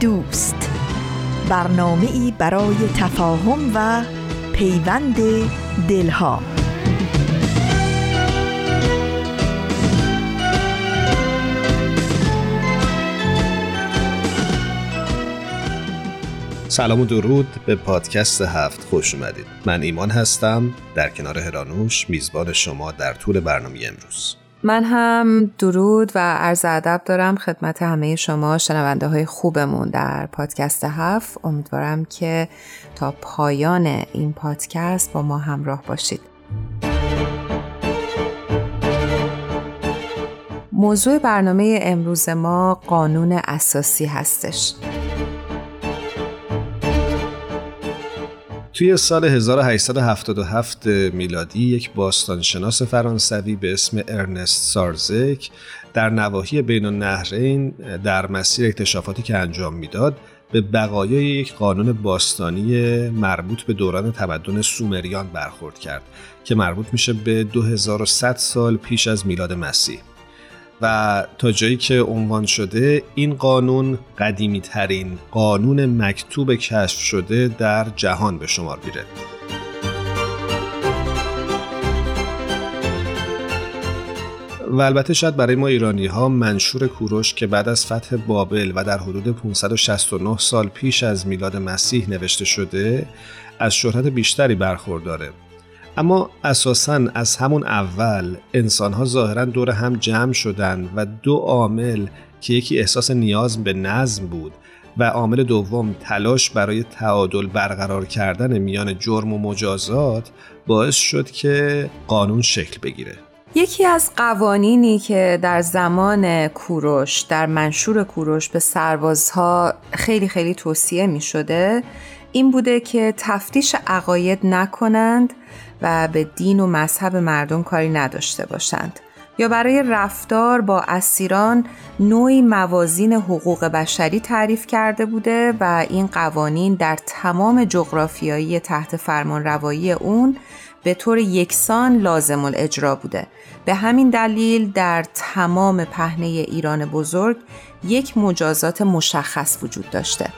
دوست. برنامه ای برای تفاهم و پیوند دلها. سلام و درود به پادکست هفت خوش اومدید. من ایمان هستم. در کنار هرانوش میزبان شما در طول برنامه امروز. من هم درود و عرض ادب دارم خدمت همه شما شنونده های خوبمون در پادکست هفت. امیدوارم که تا پایان این پادکست با ما همراه باشید. موضوع برنامه امروز ما قانون اساسی هستش. توی سال 1877 میلادی یک باستانشناس فرانسوی به اسم ارنست سارزک در نواحی بین النهرین در مسیر اکتشافاتی که انجام می‌داد به بقایای یک قانون باستانی مربوط به دوران تمدن سومریان برخورد کرد که مربوط میشه به 2100 سال پیش از میلاد مسیح. و تا جایی که عنوان شده این قانون قدیمی ترین قانون مکتوب کشف شده در جهان به شمار میره. و البته شاید برای ما ایرانی ها منشور کوروش که بعد از فتح بابل و در حدود 569 سال پیش از میلاد مسیح نوشته شده از شهرت بیشتری برخورداره. اما اساسا از همون اول انسان ها ظاهرا دور هم جمع شدن و دو عامل که یکی احساس نیاز به نظم بود و عامل دوم تلاش برای تعادل برقرار کردن میان جرم و مجازات باعث شد که قانون شکل بگیره. یکی از قوانینی که در زمان کوروش در منشور کوروش به سربازها خیلی خیلی توصیه می شده این بوده که تفتیش عقاید نکنند و به دین و مذهب مردم کاری نداشته باشند. یا برای رفتار با اسیران نوعی موازین حقوق بشری تعریف کرده بوده و این قوانین در تمام جغرافیایی تحت فرمان روایی اون به طور یکسان لازم الاجرا بوده. به همین دلیل در تمام پهنه ایران بزرگ یک مجازات مشخص وجود داشته.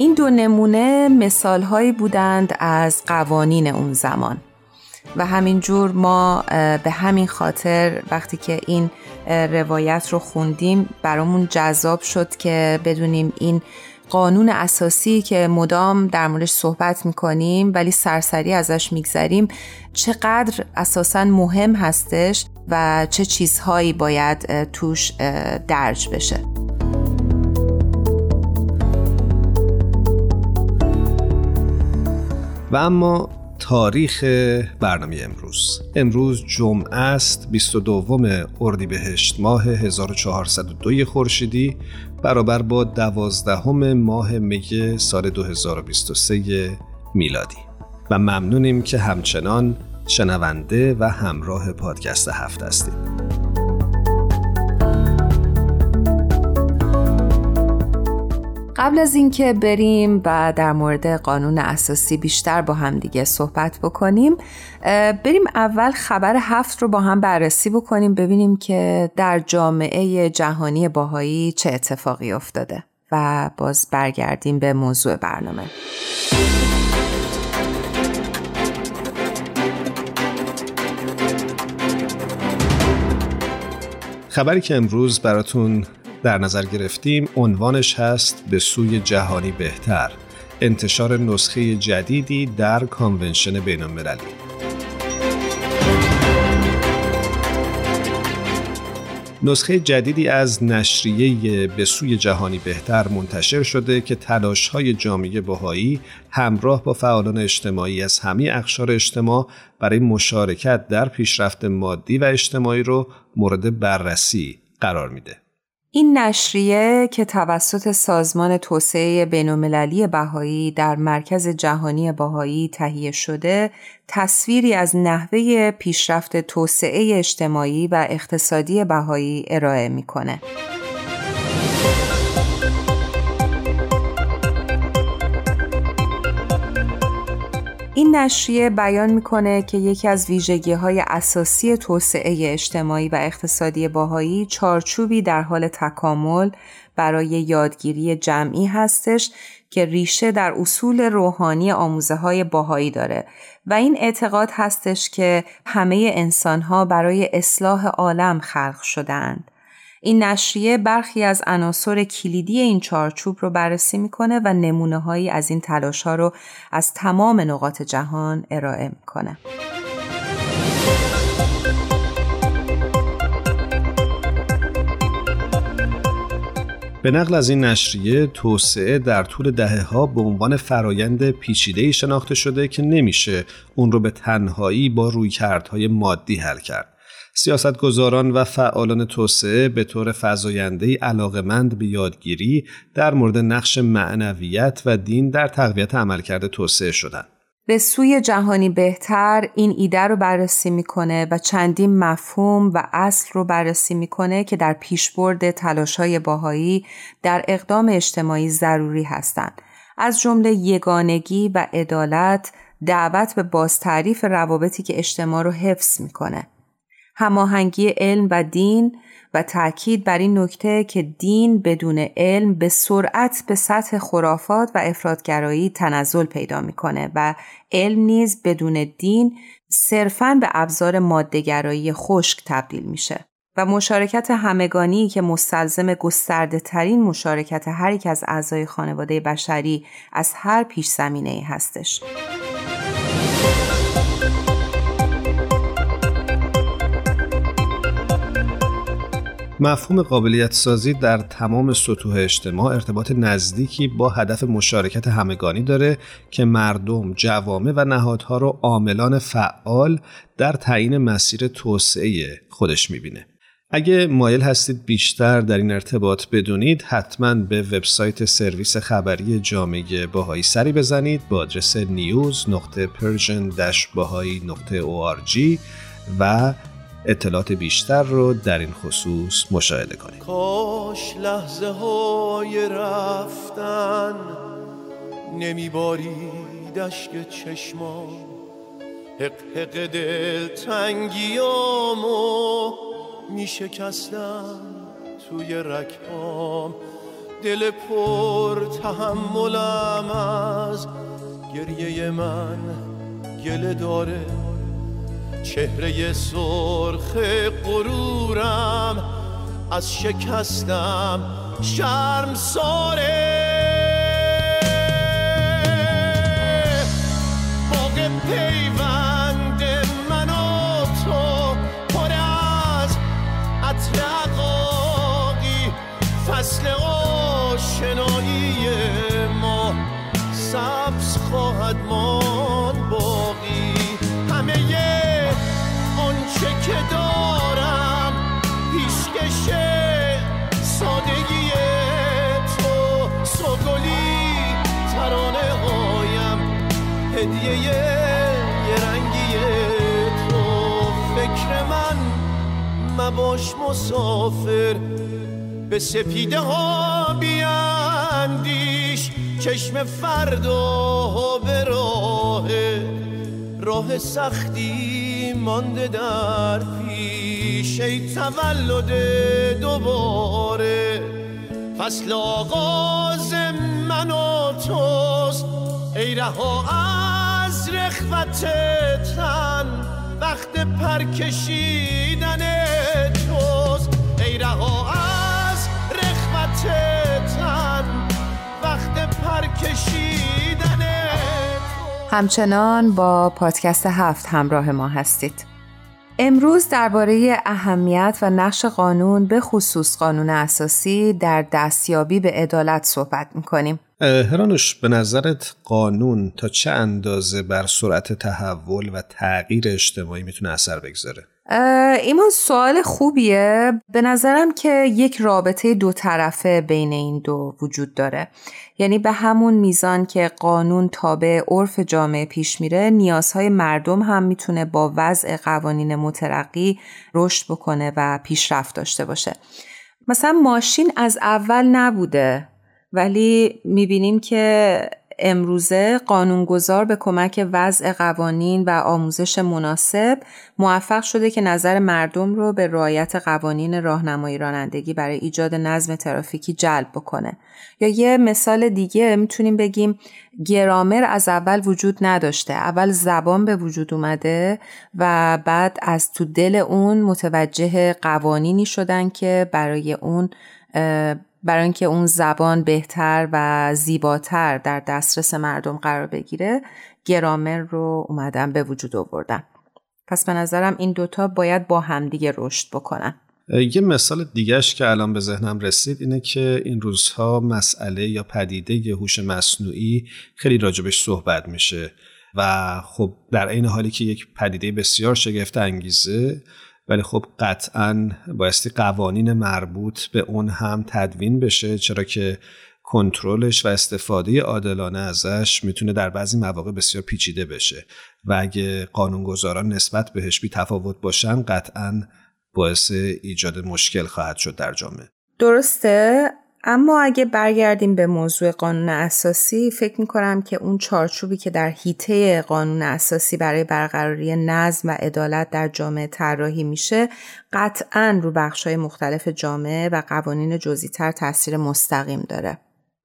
این دو نمونه مثال هایی بودند از قوانین اون زمان. و همینجور ما به همین خاطر وقتی که این روایت رو خوندیم برامون جذاب شد که بدونیم این قانون اساسی که مدام در موردش صحبت می‌کنیم ولی سرسری ازش میگذریم چقدر اساسا مهم هستش و چه چیزهایی باید توش درج بشه. و اما تاریخ برنامه امروز. امروز جمعه است 22 اردیبهشت ماه 1402 خورشیدی برابر با دوازدهم ماه می سال 2023 میلادی. و ممنونیم که همچنان شنونده و همراه پادکست هفت هستید. قبل از اینکه بریم و در مورد قانون اساسی بیشتر با هم دیگه صحبت بکنیم بریم اول خبر هفت رو با هم بررسی بکنیم ببینیم که در جامعه جهانی باهایی چه اتفاقی افتاده و باز برگردیم به موضوع برنامه. خبری که امروز براتون در نظر گرفتیم عنوانش هست به سوی جهانی بهتر انتشار نسخه جدیدی در کانونشن بین المللی نسخه جدیدی از نشریه به سوی جهانی بهتر منتشر شده که تلاش های جامعه بهایی همراه با فعالان اجتماعی از همه اقشار اجتماع برای مشارکت در پیشرفت مادی و اجتماعی رو مورد بررسی قرار میده. این نشریه که توسط سازمان توسعه بینالمللی بهایی در مرکز جهانی بهایی تهیه شده تصویری از نحوه پیشرفت توسعه اجتماعی و اقتصادی بهایی ارائه می‌کنه. این نشریه بیان می‌کنه که یکی از ویژگی های اساسی توسعه اجتماعی و اقتصادی باهایی چارچوبی در حال تکامل برای یادگیری جمعی هستش که ریشه در اصول روحانی آموزه های باهایی داره و این اعتقاد هستش که همه انسان ها برای اصلاح عالم خلق شدند. این نشریه برخی از عناصر کلیدی این چارچوب رو بررسی می‌کنه و نمونه هایی از این تلاش ها رو از تمام نقاط جهان ارائه می‌کنه. به نقل از این نشریه توسعه در طول دهه ها به عنوان فرایند پیچیده شناخته شده که نمیشه اون رو به تنهایی با رویکردهای مادی حل کرد. سیاستگزاران و فعالان توسعه به طور فضاینده علاقمند به یادگیری در مورد نقش معنویت و دین در تقویت عملکرد توسعه شدند. به سوی جهانی بهتر این ایده رو بررسی می‌کنه و چندین مفهوم و اصل رو بررسی می‌کنه که در پیشبرد تلاشهای باهایی در اقدام اجتماعی ضروری هستند. از جمله یگانگی و عدالت دعوت به بازتعریف روابطی که اجتماع رو حفظ می‌کنه. هماهنگی علم و دین و تاکید بر این نکته که دین بدون علم به سرعت به سطح خرافات و افرادگرایی تنزل پیدا می‌کنه و علم نیز بدون دین صرفاً به ابزار مادهگرایی خشک تبدیل میشه و مشارکت همگانی که مستلزم گسترده ترین مشارکت هر یک از اعضای خانواده بشری از هر پیش زمینه هستش. مفهوم قابلیت سازی در تمام سطوح اجتماع ارتباط نزدیکی با هدف مشارکت همگانی داره که مردم، جوامع و نهادها رو عاملان فعال در تعیین مسیر توسعه خودش می‌بینه. اگه مایل هستید بیشتر در این ارتباط بدونید حتما به وبسایت سرویس خبری جامعه باهایی سری بزنید با آدرس نقطه و اطلاعات بیشتر رو در این خصوص مشاهده کنید. کاش لحظه های رفتن نمیباری دشک چشما حق حق دل تنگیامو میشکستم توی رکام دل پر تحملم از گریه من گله داره. چهره سرخ غرورم از شکستم شرم ساره. باغ پیوند من و تو پر از عطر عقاقی فصل آشنایی ما سبز که دارم پیشکش سادگی تو. سوگلی ترانه هایم هدیه یه رنگی تو. فکر من مباش مسافر به سپیده ها بیاندیش. چشم فردا به راه راه سختی مانده در پیش ای تولد دوباره. فصل آغاز من و توست. ای رها از رخوت تن وقت پرکشیدن توست. ای رها از رخوت تن وقت پرکشیدن همچنان با پادکست هفت همراه ما هستید. امروز درباره اهمیت و نقش قانون به خصوص قانون اساسی در دستیابی به عدالت صحبت می‌کنیم. هرانوش به نظرت قانون تا چه اندازه بر سرعت تحول و تغییر اجتماعی می‌تونه اثر بگذاره؟ ایمان سوال خوبیه. به نظرم که یک رابطه دو طرفه بین این دو وجود داره. یعنی به همون میزان که قانون تابع عرف جامعه پیش میره نیازهای مردم هم می‌تونه با وضع قوانین مترقی رشد بکنه و پیشرفت داشته باشه. مثلا ماشین از اول نبوده ولی می‌بینیم که امروزه قانونگذار به کمک وضع قوانین و آموزش مناسب موفق شده که نظر مردم رو به رعایت قوانین راهنمایی رانندگی برای ایجاد نظم ترافیکی جلب بکنه. یا یه مثال دیگه می‌تونیم بگیم گرامر از اول وجود نداشته. اول زبان به وجود اومده و بعد از تو دل اون متوجه قوانینی شدن که برای اون برای اینکه اون زبان بهتر و زیباتر در دسترس مردم قرار بگیره گرامر رو اومدن به وجود آوردن پس به نظرم این دوتا باید با همدیگه رشد بکنن. یه مثال دیگهش که الان به ذهنم رسید اینه که این روزها مسئله یا پدیده هوش مصنوعی خیلی راجبش صحبت میشه و خب در عین حالی که یک پدیده بسیار شگفت انگیزه ولی خب قطعا بایستی قوانین مربوط به اون هم تدوین بشه چرا که کنترلش و استفاده عادلانه ازش می‌تونه در بعضی مواقع بسیار پیچیده بشه. و اگه قانونگذاران نسبت بهش بی تفاوت باشن قطعا باعث ایجاد مشکل خواهد شد در جامعه. درسته؟ اما اگه برگردیم به موضوع قانون اساسی فکر می‌کنم که اون چارچوبی که در حیطه قانون اساسی برای برقراری نظم و عدالت در جامعه طراحی میشه قطعا رو بخشهای مختلف جامعه و قوانین جزیتر تاثیر مستقیم داره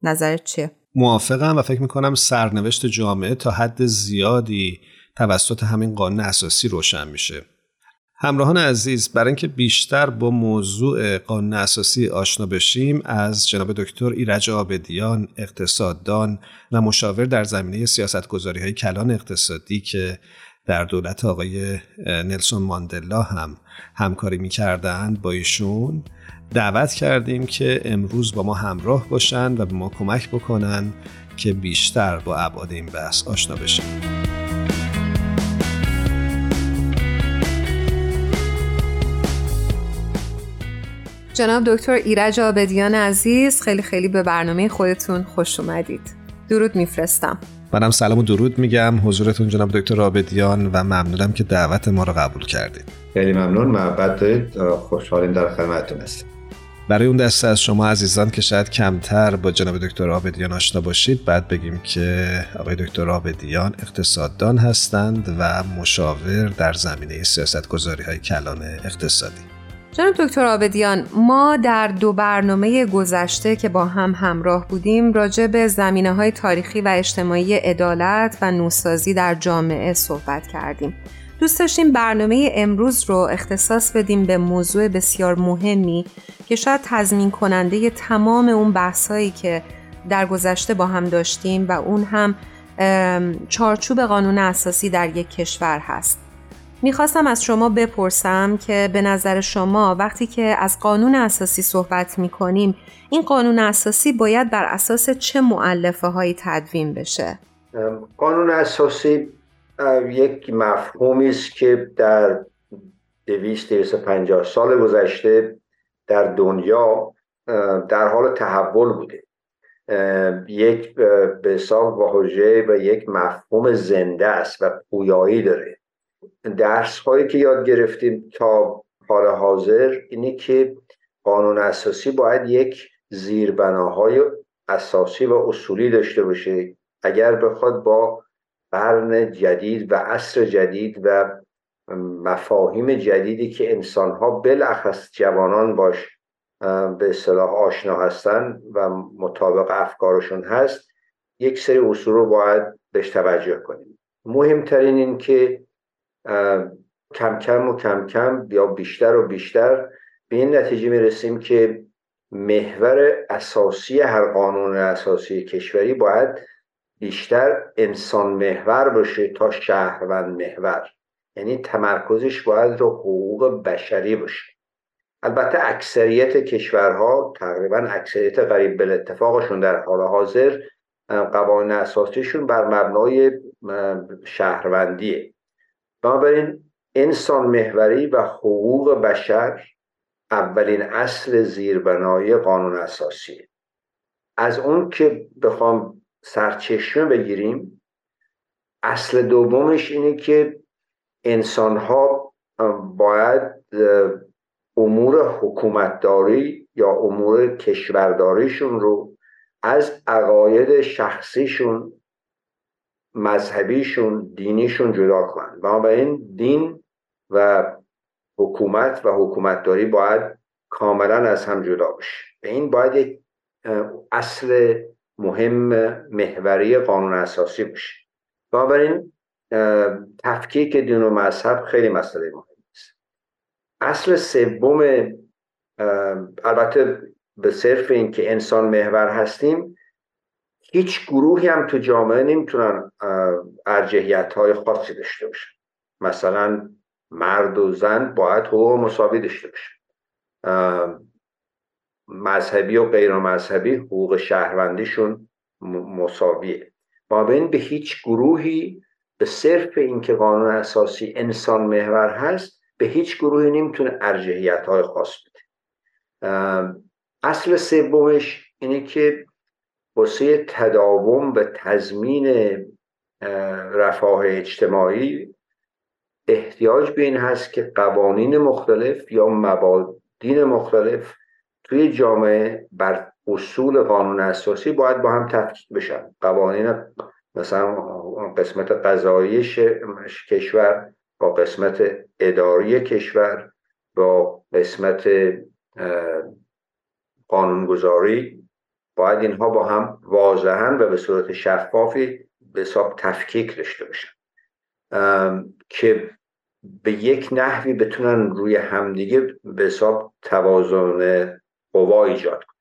نظرت چیه؟ موافقم و فکر می‌کنم سرنوشت جامعه تا حد زیادی توسط همین قانون اساسی روشن میشه همراهان عزیز برای اینکه بیشتر با موضوع قانون اساسی آشنا بشیم از جناب دکتر ایرج آبدیان اقتصاددان و مشاور در زمینه سیاستگذاری های کلان اقتصادی که در دولت آقای نلسون ماندلا هم همکاری می‌کردند با ایشون دعوت کردیم که امروز با ما همراه باشند و به ما کمک بکنن که بیشتر با ابعاد این بحث آشنا بشیم. جناب دکتر ایرج آبدیان عزیز خیلی خیلی به برنامه خودتون خوش اومدید. درود میفرستم. منم سلام و درود میگم. حضورتون جناب دکتر آبدیان و ممنونم که دعوت ما رو قبول کردید. خیلی ممنون. محبت دارید خوشحالیم در خدمتتون هستیم. برای اون دسته از شما عزیزان که شاید کمتر با جناب دکتر آبدیان آشنا باشید بعد بگیم که آقای دکتر آبدیان اقتصاددان هستند و مشاور در زمینه سیاست گذاری های کلان اقتصادی. جناب دکتر آبدیان ما در دو برنامه گذشته که با هم همراه بودیم راجع به زمینه های تاریخی و اجتماعی عدالت و نوسازی در جامعه صحبت کردیم. دوست داشتیم برنامه امروز رو اختصاص بدیم به موضوع بسیار مهمی که شاید تضمین کننده تمام اون بحثایی که در گذشته با هم داشتیم و اون هم چارچوب قانون اساسی در یک کشور هست. می‌خواستم از شما بپرسم که به نظر شما وقتی که از قانون اساسی صحبت می‌کنیم این قانون اساسی باید بر اساس چه معلفه هایی تدوین بشه؟ قانون اساسی یک مفهومی است که در دویست پنجاه سال گذشته در دنیا در حال تحول بوده یک به حساب واژه و یک مفهوم زنده است و پویایی داره درس هایی که یاد گرفتیم تا حال حاضر اینه که قانون اساسی باید یک زیربناهای اساسی و اصولی داشته باشه. اگر بخواد با قرن جدید و عصر جدید و مفاهیم جدیدی که انسانها بالاخص جوانان باش به اصطلاح آشنا هستن و مطابق افکارشون هست یک سری اصول رو باید بهش توجه کنیم. مهمترین این که کم کم و کم کم یا بیشتر و بیشتر به این نتیجه می‌رسیم که محور اساسی هر قانون اساسی کشوری باید بیشتر انسان محور باشه تا شهروند محور. یعنی تمرکزش باید رو حقوق بشری باشه. البته اکثریت کشورها تقریبا اکثریت قریب به اتفاقشون در حال حاضر قوانین اساسیشون بر مبنای شهروندیه. بنابراین انسان محوری و حقوق بشر اولین اصل زیربنای قانون اساسی. از اون که بخوام سرچشمه بگیریم اصل دومش اینه که انسان ها باید امور حکومتداری یا امور کشورداریشون رو از عقاید شخصیشون مذهبیشون دینیشون جدا کنن. این دین و حکومت و حکومتداری باید کاملا از هم جدا بشه به این باید یک اصل مهم محوری قانون اساسی باشه. بنابراین تفکیک دین و مذهب خیلی مسئله مهم است. اصل سوم البته به صرف اینکه انسان محور هستیم هیچ گروهی هم تو جامعه نمی‌تونن ارجحیت های خاصی داشته باشن. مثلا مرد و زن باید حقوق مساوی داشته باشن. مذهبی و غیر مذهبی حقوق شهروندیشون مساویه. با این به هیچ گروهی به صرف اینکه قانون اساسی انسان محور هست به هیچ گروهی نمی‌تونه ارجحیت های خاص بده. اصل سومش اینه که واسه تداوم و تضمین رفاه اجتماعی احتیاج به این هست که قوانین مختلف یا مبادین مختلف توی جامعه بر اصول قانون اساسی باید با هم تفکیک بشن. قوانین مثلا قسمت قضایی کشور با قسمت اداری کشور با قسمت قانونگذاری باید اینها با هم واضحا و به صورت شفافی به حساب تفکیک داشته باشن. که به یک نحوی بتونن روی همدیگه به حساب توازن قوا ایجاد کنن.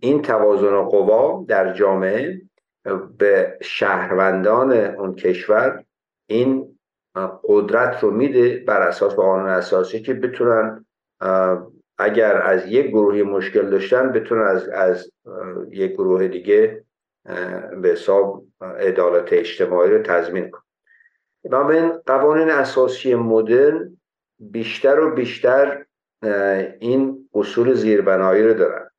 این توازن قوا در جامعه به شهروندان اون کشور این قدرت رو میده بر اساس قانون اساسی که بتونن اگر از یک گروهی مشکل داشتن بتونن از, از یک گروه دیگه به حساب عدالت اجتماعی رو تضمین کنن. بنابراین قوانین اساسی مدرن بیشتر و بیشتر این اصول زیربنایی رو دارن.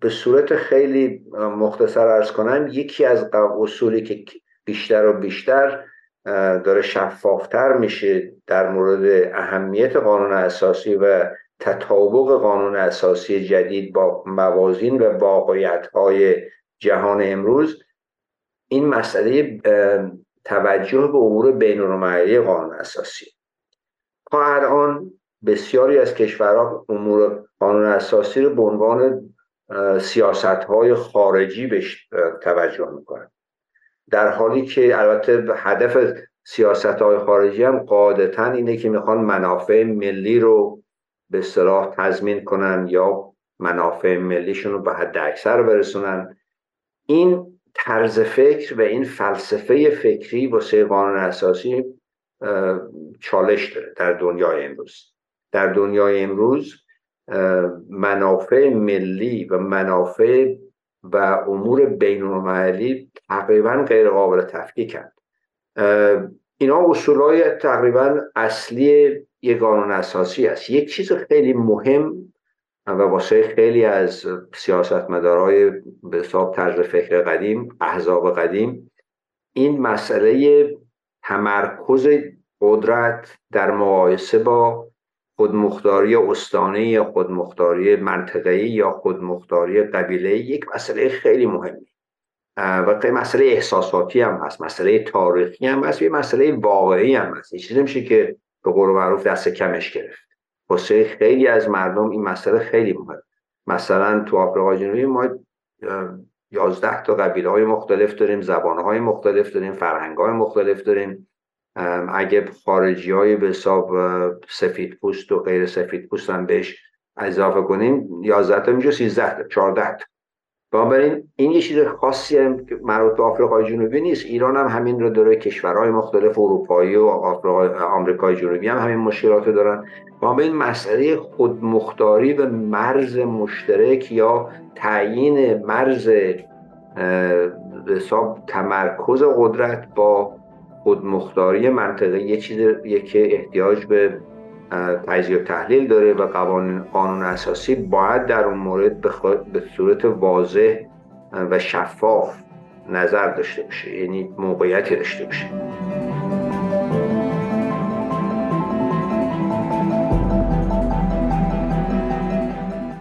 به صورت خیلی مختصر ارز کنم یکی از اصولی که بیشتر و بیشتر داره شفافتر میشه در مورد اهمیت قانون اساسی و تطابق قانون اساسی جدید با موازین و واقعیت های جهان امروز این مسئله توجه به امور بین قانون اساسی. تا الان بسیاری از کشورها امور قانون اساسی رو به عنوان سیاست های خارجی بهش توجه می‌کنن. در حالی که البته هدف سیاست های خارجی هم قاعدتا اینه که می‌خوان منافع ملی رو به صلاح تضمین کنن یا منافع ملیشون رو به حد اکثر برسونن. این طرز فکر و این فلسفه فکری واسه قانون اساسی چالش داره در دنیای امروز. در دنیای امروز منافع ملی و منافع و امور بین المللی تقریبا غیر قابل تفکیکند اینا اصولای تقریبا اصلی یک قانون اساسی است. یک چیز خیلی مهم و واسه خیلی از سیاستمدارای به حساب طرز فکر قدیم احزاب قدیم این مسئله تمرکز قدرت در مقایسه با خودمختاری استانه یا خودمختاری منطقه‌ای یا خودمختاری قبیله یک مسئله خیلی مهمی. و مسئله احساساتی هم هست مسئله تاریخی هم هست یه مسئله واقعی هم هست. یه چیزی میشه که به قول معروف دست کمش گرفت. واسه خیلی از مردم این مسئله خیلی مهم مثلا تو آفریقا جنوبی ما یازده تا قبیله های مختلف داریم زبان های مختلف داریم فرهنگ های مختلف داریم. اگه خارجی های به حساب سفید پوست و غیر سفید پوست هم بهش اضافه کنیم 11 تا میشه 13 تا 14 تا. بنابراین این یه چیز خاصی هم که مربوط به آفریقای جنوبی نیست. ایران هم همین رو داره کشورهای مختلف اروپایی و آمریکای جنوبی هم همین مشکلات رو دارن. بنابراین مسئله خودمختاری به مرز مشترک یا تعیین مرز حساب تمرکز قدرت با خودمختاری منطقه یه چیزیه که احتیاج به تجزیه و تحلیل داره و قوانین قانون اساسی باید در اون مورد به صورت واضح و شفاف نظر داشته باشه یعنی موقعیتی داشته باشه.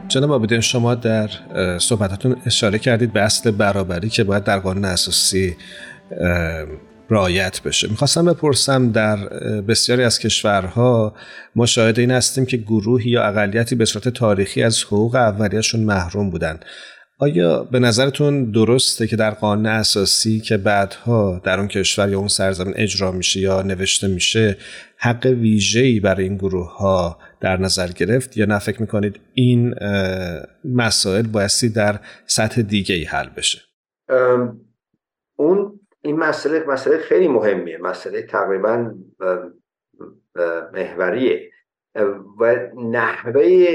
جناب آبیدین شما در صحبتاتون اشاره کردید به اصل برابری که باید در قانون اساسی رایت بشه. می‌خواستم بپرسم در بسیاری از کشورها ما شاهد این هستیم که گروهی یا اقلیتی به صورت تاریخی از حقوق اولیهشون محروم بودن. آیا به نظرتون درسته که در قانون اساسی که بعدها در اون کشور یا اون سرزمین اجرا میشه یا نوشته میشه حق ویژه‌ای برای این گروه ها در نظر گرفت یا نه؟ فکر می‌کنید این مسائل بایستی در سطح دیگه ای حل بشه؟ اون این مسئله مسئله خیلی مهمیه. مسئله تقریبا محوریه. و نحوه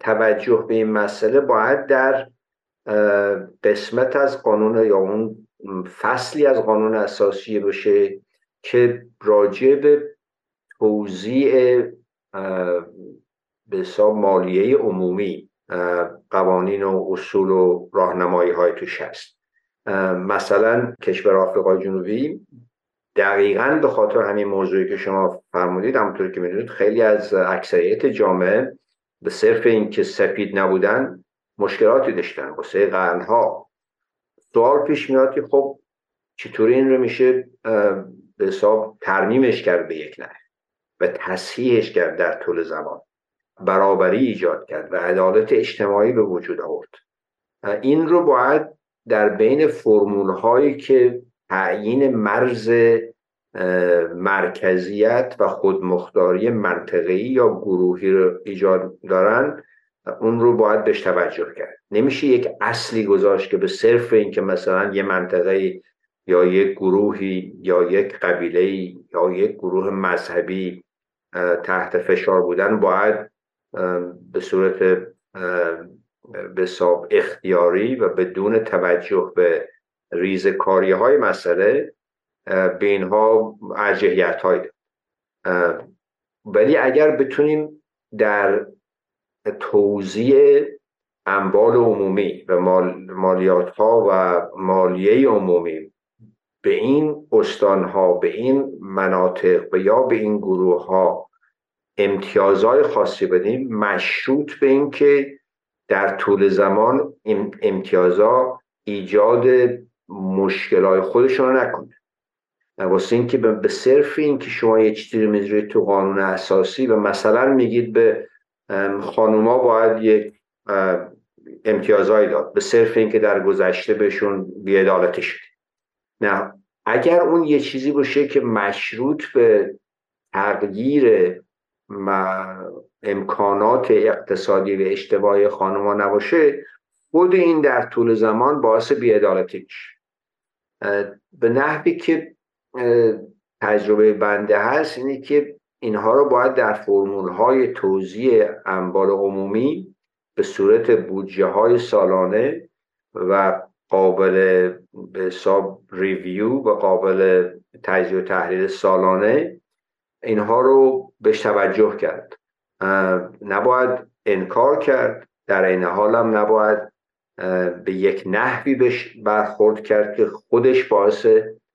توجه به این مسئله باید در قسمت از قانون یا اون فصلی از قانون اساسی باشه که راجع به توضیع به حساب مالیه عمومی قوانین و اصول و راهنمایی های توش هست. مثلا کشور آفریقای جنوبی دقیقا به خاطر همین موضوعی که شما فرمودید همونطور که می‌دونید خیلی از اکثریت جامعه به صرف اینکه سفید نبودن مشکلاتی داشتن واسه قرنها. سوال پیش میاد که خب چطوری این رو میشه به حساب ترمیمش کرد به یک نه و تصحیحش کرد در طول زمان برابری ایجاد کرد و عدالت اجتماعی به وجود آورد. این رو باید در بین فرمول هایی که تعیین مرز مرکزیت و خودمختاری منطقه‌ای یا گروهی رو ایجاد دارن اون رو باید بهش توجه کرد. نمیشه یک اصلی گذاشت که به صرف اینکه مثلا یه منطقه یا یک گروهی یا یک قبیله یا یک گروه مذهبی تحت فشار بودن باید به صورت به صاحب اختیاری و بدون توجه به ریز کاری های مسئله به اینها های ولی اگر بتونیم در توزیع اموال عمومی و مالیات ها و مالیه عمومی به این استان ها به این مناطق و یا به این گروه ها امتیازهای خاصی بدیم مشروط به اینکه در طول زمان امتیازها ایجاد مشکلات خودشون رو نکنه. واسه اینکه به صرف این که شما یه چیزی رو تو قانون اساسی و مثلا میگید به خانوما باید یک امتیازهایی داد به صرف اینکه در گذشته بهشون بیعدالتی شده نه اگر اون یه چیزی باشه که مشروط به تغییر امکانات اقتصادی و اجتماعی خانوما نباشه خود این در طول زمان باعث بیعدالتی میشه. به نحوی که تجربه بنده هست اینه که اینها رو باید در فرمول های توزیع انبار عمومی به صورت بودجه های سالانه و قابل به حساب ریویو و قابل تجزیه و تحلیل سالانه اینها رو بهش توجه کرد. نباید انکار کرد در این حال هم نباید به یک نحوی بهش برخورد کرد که خودش باعث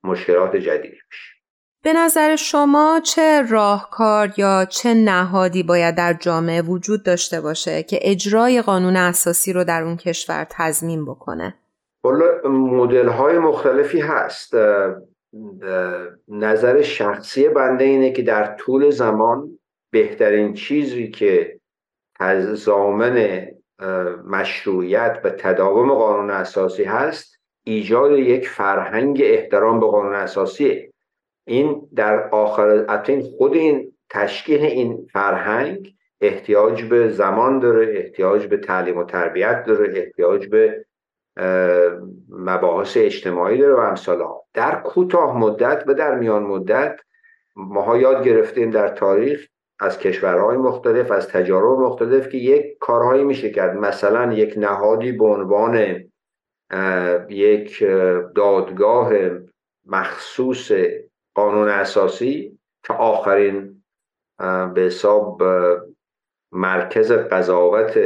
مشکلات جدیدی بشه. به نظر شما چه راهکار یا چه نهادی باید در جامعه وجود داشته باشه که اجرای قانون اساسی رو در اون کشور تضمین بکنه؟ مدل های مختلفی هست. نظر شخصی بنده اینه که در طول زمان بهترین چیزی که از زامن مشروعیت و تداوم قانون اساسی هست ایجاد یک فرهنگ احترام به قانون اساسی این در آخر این خود این تشکیل این فرهنگ احتیاج به زمان داره احتیاج به تعلیم و تربیت داره احتیاج به مباحث اجتماعی داره و امثال ها. در کوتاه مدت و در میان مدت ماها یاد گرفتیم در تاریخ از کشورهای مختلف از تجارب مختلف که یک کارهایی میشه کرد. مثلا یک نهادی به عنوان یک دادگاه مخصوص قانون اساسی که آخرین به حساب مرکز قضاوت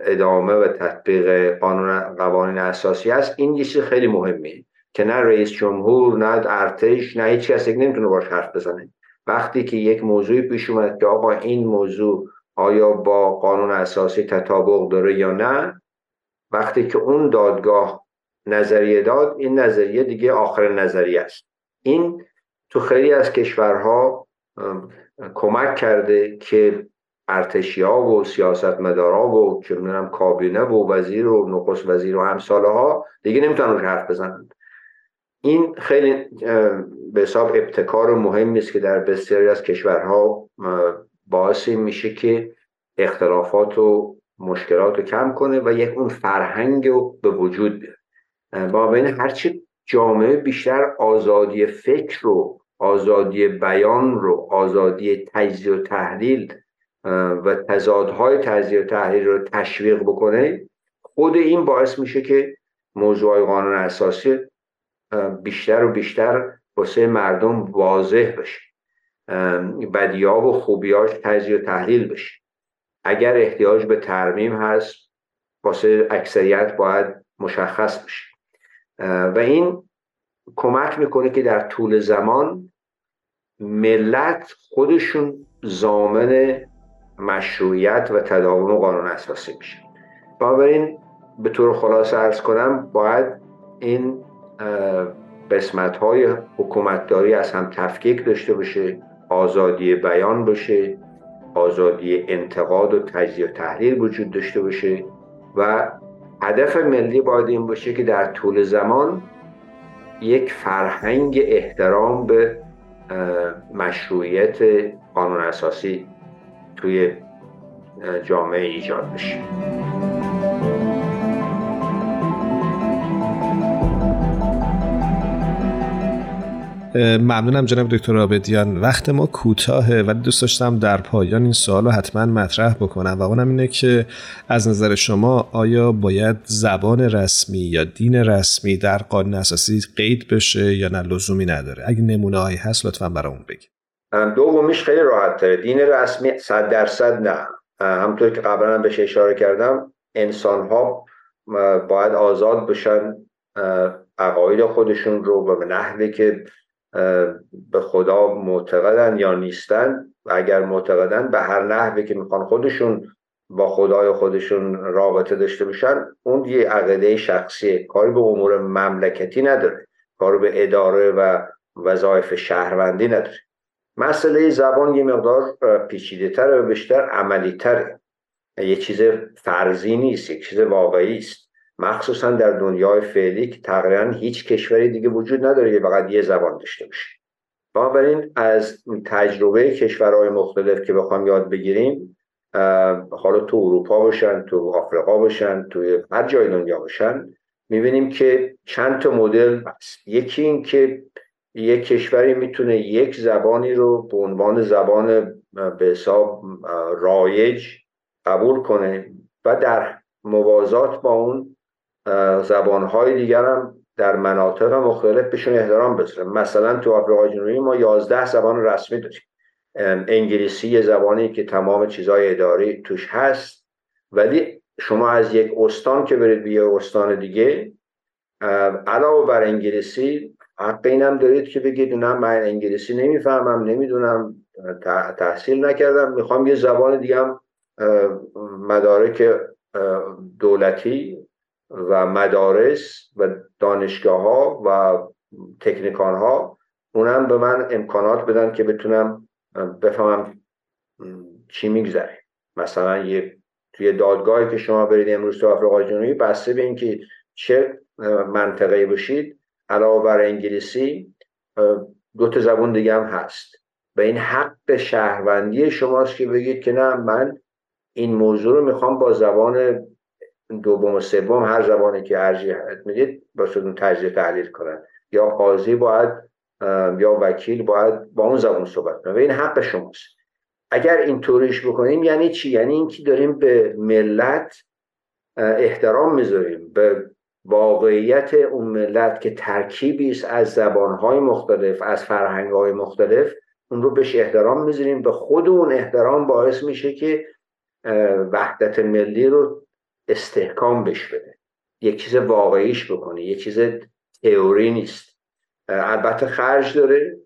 ادامه و تطبیق قانون قوانین اساسی است این یه خیلی مهمه که نه رئیس جمهور نه ارتش نه هیچ کسی نمی‌تونه باش حرف بزنه. وقتی که یک موضوعی پیش اومد که آقا این موضوع آیا با قانون اساسی تطابق داره یا نه وقتی که اون دادگاه نظریه داد این نظریه دیگه آخر نظریه است. این تو خیلی از کشورها کمک کرده که ارتشیا و سیاستمدارا و چه کابینه و وزیر و نخست وزیر و همساله ها دیگه نمی‌تونن حرف بزنند این خیلی به حساب ابتکار مهمی است که در بسیاری از کشورها باعث میشه که اختلافات و مشکلات رو کم کنه و یک اون فرهنگ رو به وجود بیاره. با بین هرچی جامعه بیشتر آزادی فکر رو آزادی بیان رو آزادی تجزیه و تحلیل و تضادهای تجزیه و تحلیل رو تشویق بکنه خود این باعث میشه که موضوع قانون اساسی بیشتر و بیشتر واسه مردم واضح بشه بدیا و خوبیاش تجزیه و تحلیل بشه. اگر احتیاج به ترمیم هست واسه اکثریت باید مشخص بشه. و این کمک می‌کنه که در طول زمان ملت خودشون زامن مشروعیت و تداوم قانون اساسی میشه. بنابراین به طور خلاصه ارز کنم باید این قسمت های حکومتداری از هم تفکیک داشته باشه آزادی بیان باشه آزادی انتقاد و تجزیه و تحلیل وجود داشته باشه و هدف ملی باید این باشه که در طول زمان یک فرهنگ احترام به مشروعیت قانون اساسی توی جامعه ایجاد بشه. ممنونم جناب دکتر آبدیان وقت ما کوتاهه ولی دوست داشتم در پایان این سوال رو حتما مطرح بکنم و اونم اینه که از نظر شما آیا باید زبان رسمی یا دین رسمی در قانون اساسی قید بشه یا نه؟ لزومی نداره. اگه نمونه هایی هست لطفا برامون بگید. دومیش خیلی راحت تره. دین رسمی صد درصد نه. همطور که قبلا هم بهش اشاره کردم انسان ها باید آزاد بشن عقاید خودشون رو و به نحوی که به خدا معتقدن یا نیستن. و اگر معتقدن به هر نحوی که می‌خوان خودشون با خدای خودشون رابطه داشته باشن اون یه عقیده شخصی کاری به امور مملکتی نداره. کاری به اداره و وظایف شهروندی نداره. مسئله زبان یه مقدار پیچیده تره و بیشتر عملی تره. یه چیز فرضی نیست یک چیز واقعی است. مخصوصا در دنیای فعلی که تقریبا هیچ کشوری دیگه وجود نداره که فقط یه زبان داشته باشه. بنابراین از تجربه کشورهای مختلف که بخوام یاد بگیریم حالا تو اروپا باشن تو آفریقا باشن تو هر جای دنیا باشن می‌بینیم که چند تا مدل هست. یکی این که یک کشوری می‌تونه یک زبانی رو به عنوان زبان به حساب رایج قبول کنه و در موازات با اون زبانهای دیگر هم در مناطق مختلف بهشون احترام بذاره مثلا تو آفریقای جنوبی ما 11 زبان رسمی داریم. انگلیسی یه زبانی که تمام چیزهای اداری توش هست. ولی شما از یک استان که برید به یه استان دیگه علاوه بر انگلیسی حق اینم دارید که بگید نه من انگلیسی نمی‌فهمم نمی‌دونم تحصیل نکردم. می‌خوام یه زبان دیگه هم مدارک دولتی و مدارس و دانشگاه ها و تکنیکان ها اونم به من امکانات بدن که بتونم بفهمم چی میگذره. مثلا یه توی دادگاهی که شما برید امروز تو آفریقای جنوبی بسته به اینکه چه منطقه باشید علاوه بر انگلیسی دو تا زبون دیگه هم هست. و این حق شهروندی شماست که بگید که نه من این موضوع رو می‌خوام با زبان دوم و سوم هر زبانی که ارجیح می‌دید با اون تجزیه تحلیل کنن. یا قاضی باید یا وکیل باید با اون زبان صحبت کنه. و این حق شماست. اگر این طوریش بکنیم یعنی چی؟ یعنی اینکه داریم به ملت احترام می‌ذاریم به واقعیت اون ملت که ترکیبی است از زبانهای مختلف از فرهنگهای مختلف اون رو بهش احترام می‌ذاریم. به خود اون احترام باعث میشه که وحدت ملی رو استحکام بش بده. یک چیز واقعیش بکنه یک چیز تئوری نیست. البته خرج داره.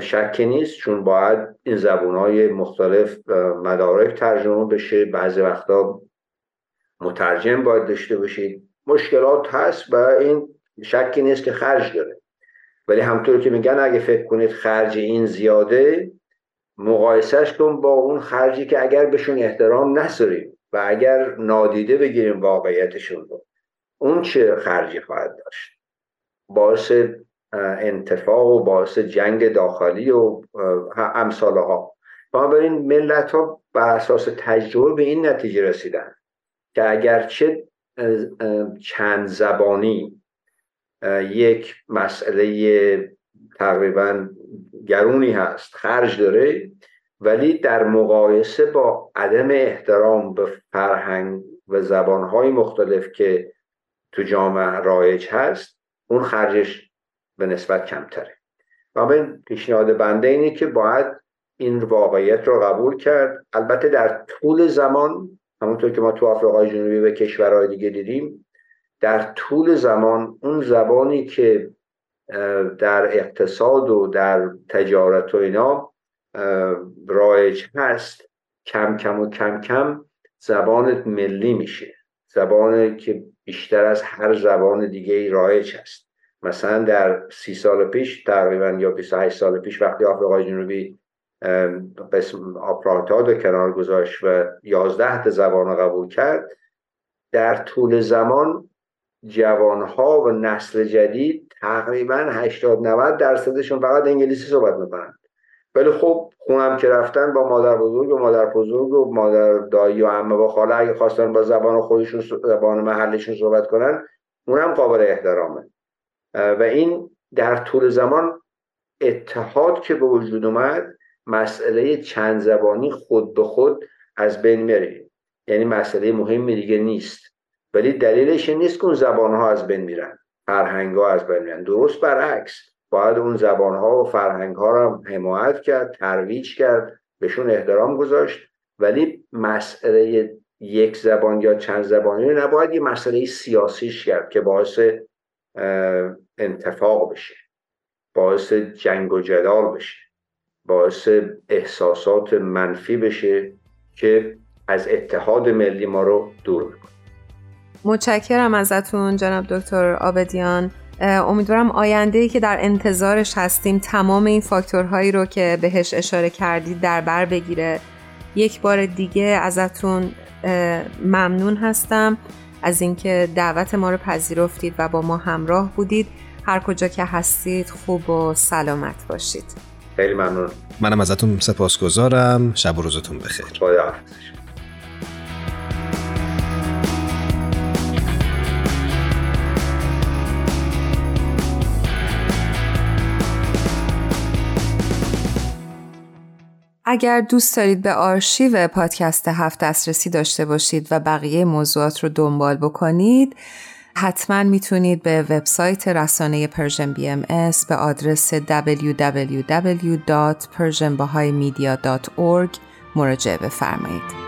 شکی نیست چون باید این زبون های مختلف مدارک ترجمه بشه. بعضی وقتا مترجم باید داشته باشید. مشکلات هست و این شکی نیست که خرج داره. ولی همطور که میگن اگه فکر کنید خرج این زیاده مقایسهش کن با اون خرجی که اگر بهشون احترام نذاریم و اگر نادیده بگیریم واقعیتشون رو. اون چه خرجی خواهد داشت؟ باعث انتفاق و باعث جنگ داخلی و امثال ها بنابراین ملت ها بر اساس تجربه به این نتیجه رسیدن که اگرچه چند زبانی یک مسئله تقریبا گرونی هست خرج داره ولی در مقایسه با عدم احترام به فرهنگ و زبانهای مختلف که تو جامعه رایج هست اون خرجش به نسبت کمتره. و به پیشنهاد بنده اینه که باید این واقعیت رو قبول کرد. البته در طول زمان همونطور که ما تو آفریقای جنوبی و کشورهای دیگه دیدیم در طول زمان اون زبانی که در اقتصاد و در تجارت و اینا رایج هست کم کم و کم کم زبان ملی میشه. زبانی که بیشتر از هر زبان دیگه رایج هست. مثلا در سی سال پیش تقریبا یا 28 سال پیش وقتی آفریقای جنوبی قسم آپراتاد رو کنار گذاشت و 11 تا زبان قبول کرد. در طول زمان جوانها و نسل جدید تقریبا 80 90 درصدشون فقط انگلیسی صحبت می‌کنن. ولی خب خونم که رفتن با مادر بزرگ و مادر بزرگ و مادر دایی و عمه و خاله اگه خواستن با زبان خودشون زبان محلشون صحبت کنن اونم قابل احترامه. و این در طول زمان اتحاد که به وجود اومد مسئله چند زبانی خود به خود از بین میره. یعنی مسئله مهمی دیگه نیست. ولی دلیلش نیست که اون زبان ها از بین میرن. فرهنگ ها از بین میرن. درست برعکس. باید اون زبان ها و فرهنگ ها رو حمایت کرد ترویج کرد بهشون احترام گذاشت. ولی مسئله یک زبان یا چند زبانی نباید یه مسئله سیاسیش کرد که باعث انتفاق بشه. باعث جنگ و جدال بشه. باعث احساسات منفی بشه که از اتحاد ملی ما رو دور می‌کنه. متشکرم ازتون جناب دکتر آبدیان. امیدوارم آینده ای که در انتظارش هستیم تمام این فاکتورهایی رو که بهش اشاره کردید در بر بگیره. یک بار دیگه ازتون ممنون هستم از اینکه دعوت ما رو پذیرفتید و با ما همراه بودید. هر کجا که هستید خوب و سلامت باشید. خیلی ممنون. منم ازتون سپاسگزارم. شب و روزتون بخیر. خدا اگر دوست دارید به آرشیو پادکست هفت دسترسی داشته باشید و بقیه موضوعات رو دنبال بکنید حتما می‌تونید به وبسایت رسانه Persian BMS به آدرس www.persianbahaimedia.org مراجعه بفرمایید.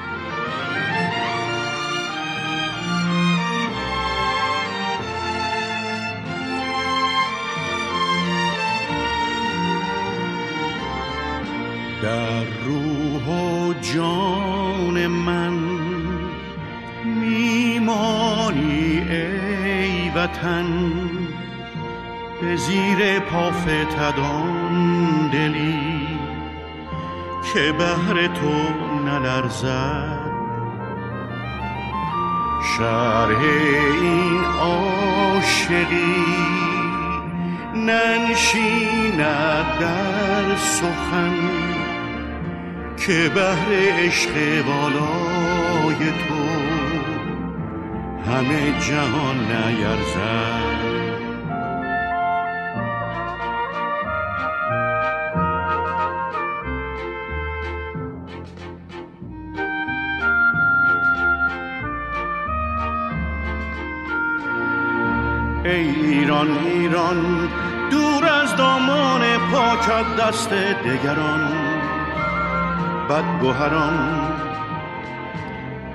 در روح و جان من میمانی وطن به زیر پافتدان دلی که بهر تو نلرزد. شرح این عاشقی ننشیند در سخن که بهر عشق بالای تو همه جهان نیرزد ای ایران ایران دور از دامان پاکت دست دگران. بدگوهران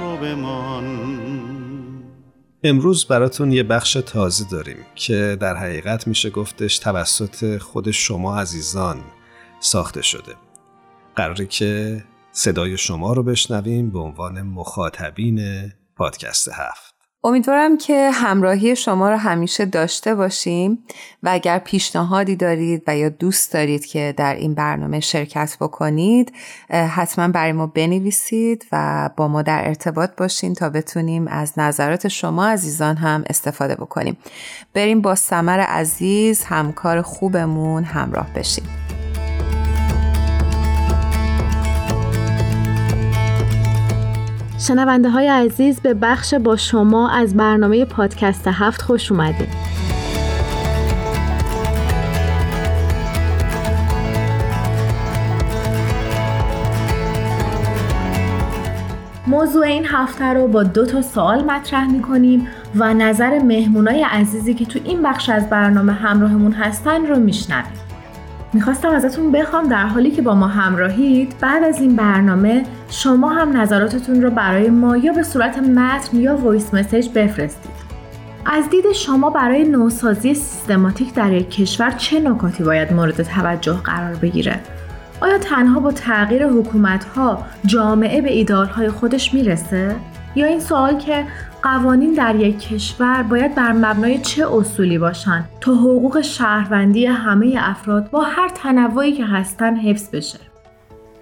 تو بمان. امروز براتون یه بخش تازه داریم که در حقیقت میشه گفتش توسط خود شما عزیزان ساخته شده. قراره که صدای شما رو بشنویم به عنوان مخاطبین پادکست هفت. امیدوارم که همراهی شما رو همیشه داشته باشیم و اگر پیشنهادی دارید و یا دوست دارید که در این برنامه شرکت بکنید حتما برای ما بنویسید و با ما در ارتباط باشین تا بتونیم از نظرات شما عزیزان هم استفاده بکنیم. بریم با سمر عزیز همکار خوبمون همراه بشیم. شنونده های عزیز به بخش با شما از برنامه پادکست هفت خوش اومدید. موضوع این هفته رو با دو تا سوال مطرح می کنیم و نظر مهمونای عزیزی که تو این بخش از برنامه همراهمون هستن رو میشنویم. می‌خواستم ازتون بخوام در حالی که با ما همراهید بعد از این برنامه شما هم نظراتتون رو برای ما یا به صورت متن یا وایس مسیج بفرستید. از دید شما برای نوسازی سیستماتیک در یک کشور چه نکاتی باید مورد توجه قرار بگیره؟ آیا تنها با تغییر حکومت ها جامعه به ایدارهای خودش می‌رسه؟ یا این سوال که قوانین در یک کشور باید بر مبنای چه اصولی باشند تا حقوق شهروندی همه افراد با هر تنوعی که هستن حفظ بشه.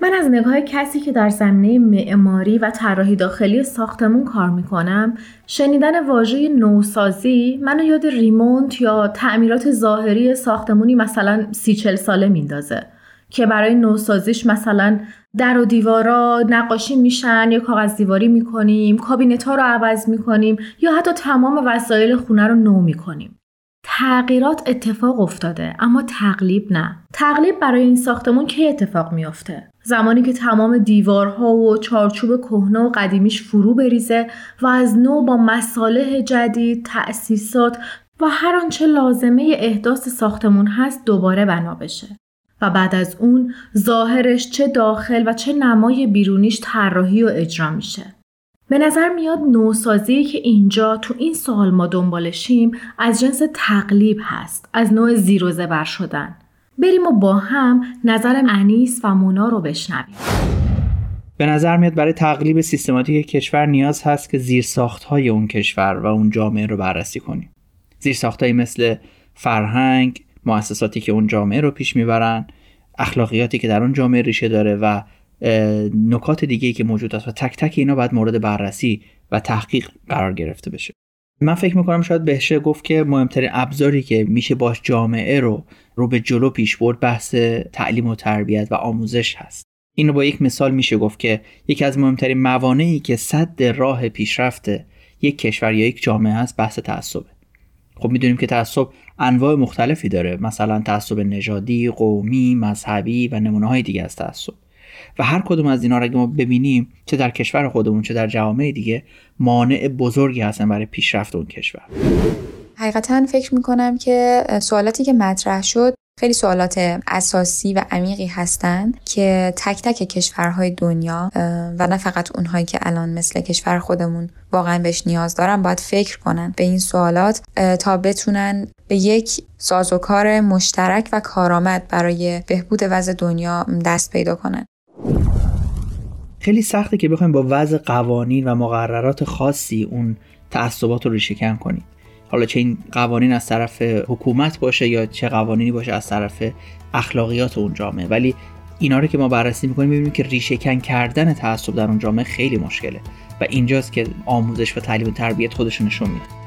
من از نگاه کسی که در زمینه معماری و طراحی داخلی ساختمون کار می‌کنم شنیدن واژه نوسازی منو یاد ریمونت یا تعمیرات ظاهری ساختمونی مثلا سی چل ساله میندازه. که برای نوسازیش مثلا در و دیوارا نقاشی میشن یا کاغذ دیواری می‌کنیم کابینت ها رو عوض می‌کنیم یا حتی تمام وسایل خونه رو نو می‌کنیم. تغییرات اتفاق افتاده اما تقلیب نه. تقلیب برای این ساختمون کی اتفاق میافته؟ زمانی که تمام دیوارها و چارچوب کهنه و قدیمیش فرو بریزه و از نو با مصالح جدید تأسیسات و هر آنچه لازمه احداث ساختمون هست دوباره بنا بشه. و بعد از اون ظاهرش چه داخل و چه نمای بیرونیش طراحی و اجرا میشه. به نظر میاد نوسازی که اینجا تو این سوال ما دنبالشیم از جنس تقلیب هست از نوع زیر و زبر شدن. بریم و با هم نظر انیس و مونا رو بشنویم. به نظر میاد برای تقلیب سیستماتیک کشور نیاز هست که زیر های اون کشور و اون جامعه رو بررسی کنیم. زیر مثل فرهنگ، مؤسساتی که اون جامعه رو پیش می‌برن اخلاقیاتی که در اون جامعه ریشه داره و نکات دیگه که موجود است و تک تک اینا باید مورد بررسی و تحقیق قرار گرفته بشه. من فکر می‌کنم شاید بهشه گفت که مهمترین ابزاری که میشه باش جامعه رو رو به جلو پیش برد بحث تعلیم و تربیت و آموزش هست. اینو با یک مثال میشه گفت که یکی از مهمترین موانعی که صد راه پیشرفت یک کشور یا یک جامعه هست بحث تعصبه. خب می‌دونیم که تعصب انواع مختلفی داره. مثلا تعصب نژادی، قومی، مذهبی و نمونه های دیگه از تعصب. و هر کدوم از اینا رو اگه ما ببینیم چه در کشور خودمون چه در جوامع دیگه مانع بزرگی هستن برای پیشرفت اون کشور. حقیقتا فکر می‌کنم که سوالاتی که مطرح شد خیلی سوالات اساسی و عمیقی هستند که تک تک کشورهای دنیا و نه فقط اونهایی که الان مثل کشور خودمون واقعا بهش نیاز دارن باید فکر کنن به این سوالات تا بتونن به یک سازوکار مشترک و کارآمد برای بهبود وضع دنیا دست پیدا کنن. خیلی سخته که بخوایم با وضع قوانین و مقررات خاصی اون تعصبات رو ریشه کنیم. حالا چه این قوانین از طرف حکومت باشه یا چه قوانینی باشه از طرف اخلاقیات اون جامعه. ولی اینا رو که ما بررسی می‌کنیم می‌بینیم که ریشه کردن تعصب در اون جامعه خیلی مشکله. و اینجاست که آموزش و تعلیم و تربیت خودشون نشون میده.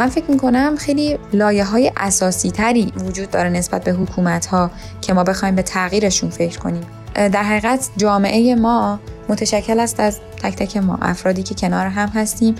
من فکر می‌کنم خیلی لایه های اساسی تری وجود داره نسبت به حکومت ها که ما بخوایم به تغییرشون فکر کنیم. در حقیقت جامعه ما متشکل است از تک تک ما افرادی که کنار هم هستیم.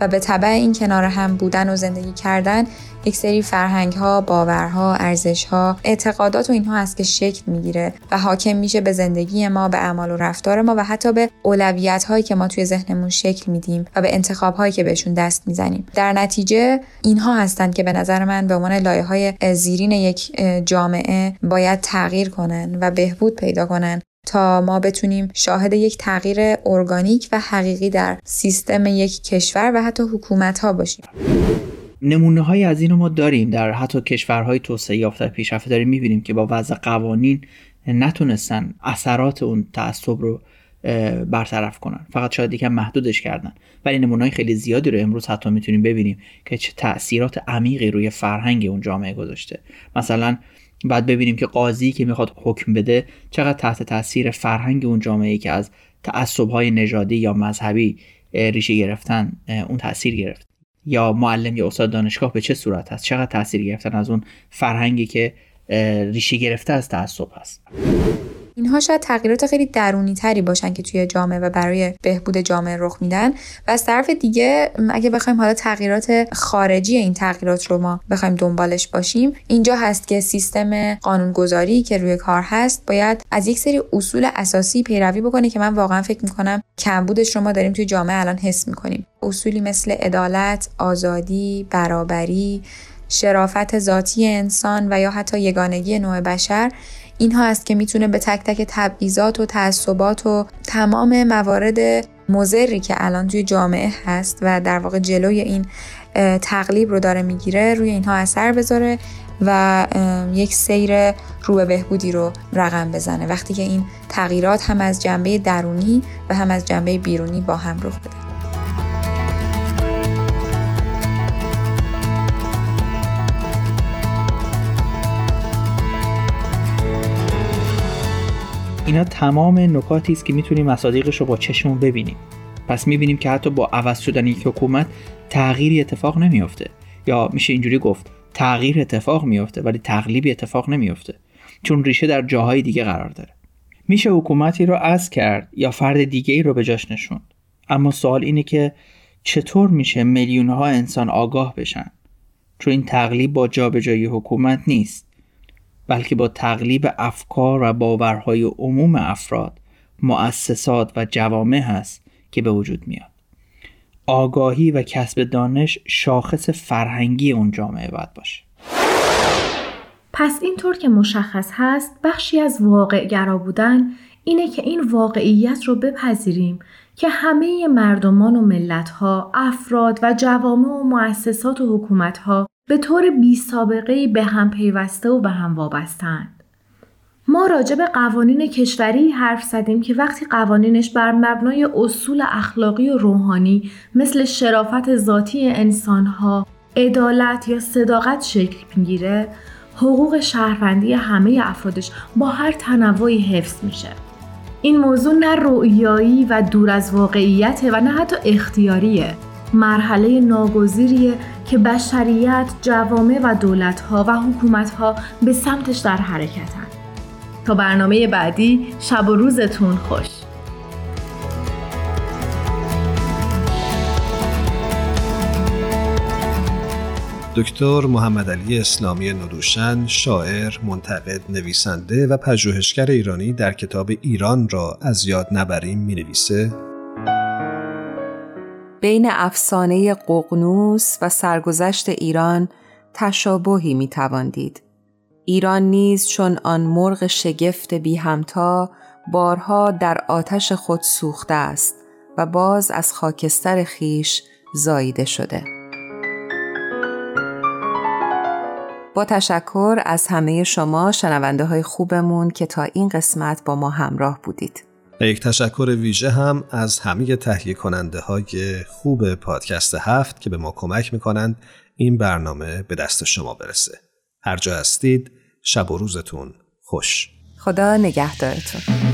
و به طبع این کنار هم بودن و زندگی کردن یک سری فرهنگ ها، باورها، ارزش ها، اعتقادات و اینها هست که شکل می‌گیره و حاکم میشه به زندگی ما، به اعمال و رفتار ما و حتی به اولویت هایی که ما توی ذهنمون شکل میدیم و به انتخاب هایی که بهشون دست می‌زنیم. در نتیجه اینها هستند که به نظر من به عنوان لایه های زیرین یک جامعه باید تغییر کنن و بهبود پیدا کنن تا ما بتونیم شاهد یک تغییر ارگانیک و حقیقی در سیستم یک کشور و حتی حکومت ها باشیم. نمونه های از اینو ما داریم. در حتی کشورهای توسعه یافته پیشرفته داریم. می‌بینیم که با وضع قوانین نتونستن اثرات اون تعصب رو برطرف کنن. فقط شاید یکم محدودش کردن. ولی نمونه های خیلی زیادی رو امروز حتی می‌تونیم ببینیم که چه تاثیرات عمیقی روی فرهنگ اون جامعه گذاشته. مثلا بعد ببینیم که قاضی که می‌خواد حکم بده چقدر تحت تاثیر فرهنگ اون جامعه که از تعصب های نژادی یا مذهبی ریشه گرفتن اون تاثیر گرفت. یا معلم یا استاد دانشگاه به چه صورت هست؟ چقدر تاثیر گرفتن از اون فرهنگی که ریشه گرفته از تعصب هست؟ اینها شاید تغییرات خیلی درونی تری باشن که توی جامعه و برای بهبود جامعه رخ میدن. و از طرف دیگه اگه بخوایم حالا تغییرات خارجی این تغییرات رو ما بخوایم دنبالش باشیم اینجا هست که سیستم قانونگذاری که روی کار هست باید از یک سری اصول اساسی پیروی بکنه که من واقعا فکر می‌کنم کمبودش رو ما داریم توی جامعه الان حس می‌کنیم. اصولی مثل عدالت آزادی برابری شرافت ذاتی انسان و یا حتی یگانگی نوع بشر اینها است که می‌تونه به تک تک تبعیضات و تعصبات و تمام موارد مزری که الان توی جامعه هست و در واقع جلوی این تقلیب رو داره می‌گیره روی اینها اثر بذاره و یک سیر رو به بهبودی رو رقم بزنه. وقتی که این تغییرات هم از جنبه درونی و هم از جنبه بیرونی با هم رخ بده. اینا تمام نکاتی است که می‌تونیم مصادیقش رو با چشمون ببینیم. پس می‌بینیم که حتی با عوض شدن یک حکومت تغییری اتفاق نمیافته. یا میشه اینجوری گفت تغییر اتفاق میافته ولی تقلیبی اتفاق نمیافته. چون ریشه در جاهای دیگه قرار داره. میشه حکومتی رو از کرد یا فرد دیگه ای رو به جاش نشوند؟ اما سوال اینه که چطور میشه میلیون ها انسان آگاه بشن؟ چون این تقلیب با جابجایی حکومت نیست. بلکه با تقلیب افکار و باورهای عموم افراد مؤسسات و جوامع هست که به وجود میاد. آگاهی و کسب دانش شاخص فرهنگی اون جامعه باید باشه. پس اینطور که مشخص هست بخشی از واقع گرا بودن اینه که این واقعیت رو بپذیریم که همه مردمان و ملتها، افراد و جوامع و مؤسسات و حکومتها به طور بی سابقه به هم پیوسته و به هم وابستند. ما راجع به قوانین کشوری حرف زدیم که وقتی قوانینش بر مبنای اصول اخلاقی و روحانی مثل شرافت ذاتی انسانها، عدالت یا صداقت شکل می‌گیره، حقوق شهروندی همه افرادش با هر تنوعی حفظ میشه. این موضوع نه رویایی و دور از واقعیت و نه حتی اختیاریه مرحله ناگزیریه که بشریت، جوامع و دولتها و حکومتها به سمتش در حرکتن. تا برنامه بعدی شب و روزتون خوش. دکتر محمد علی اسلامی ندوشن شاعر، منتقد، نویسنده و پژوهشگر ایرانی در کتاب ایران را از یاد نبریم می نویسه بین افسانه ققنوس و سرگذشت ایران تشابهی می دید. ایران نیز چون آن مرغ شگفت بی همتا بارها در آتش خود سوخته است و باز از خاکستر خیش زاییده شده. با تشکر از همه شما شنونده های خوبمون که تا این قسمت با ما همراه بودید. و یک تشکر ویژه هم از همه تهیه کننده های خوب پادکست هفت که به ما کمک می‌کنند این برنامه به دست شما برسه. هر جا هستید شب و روزتون خوش. خدا نگهدارتون.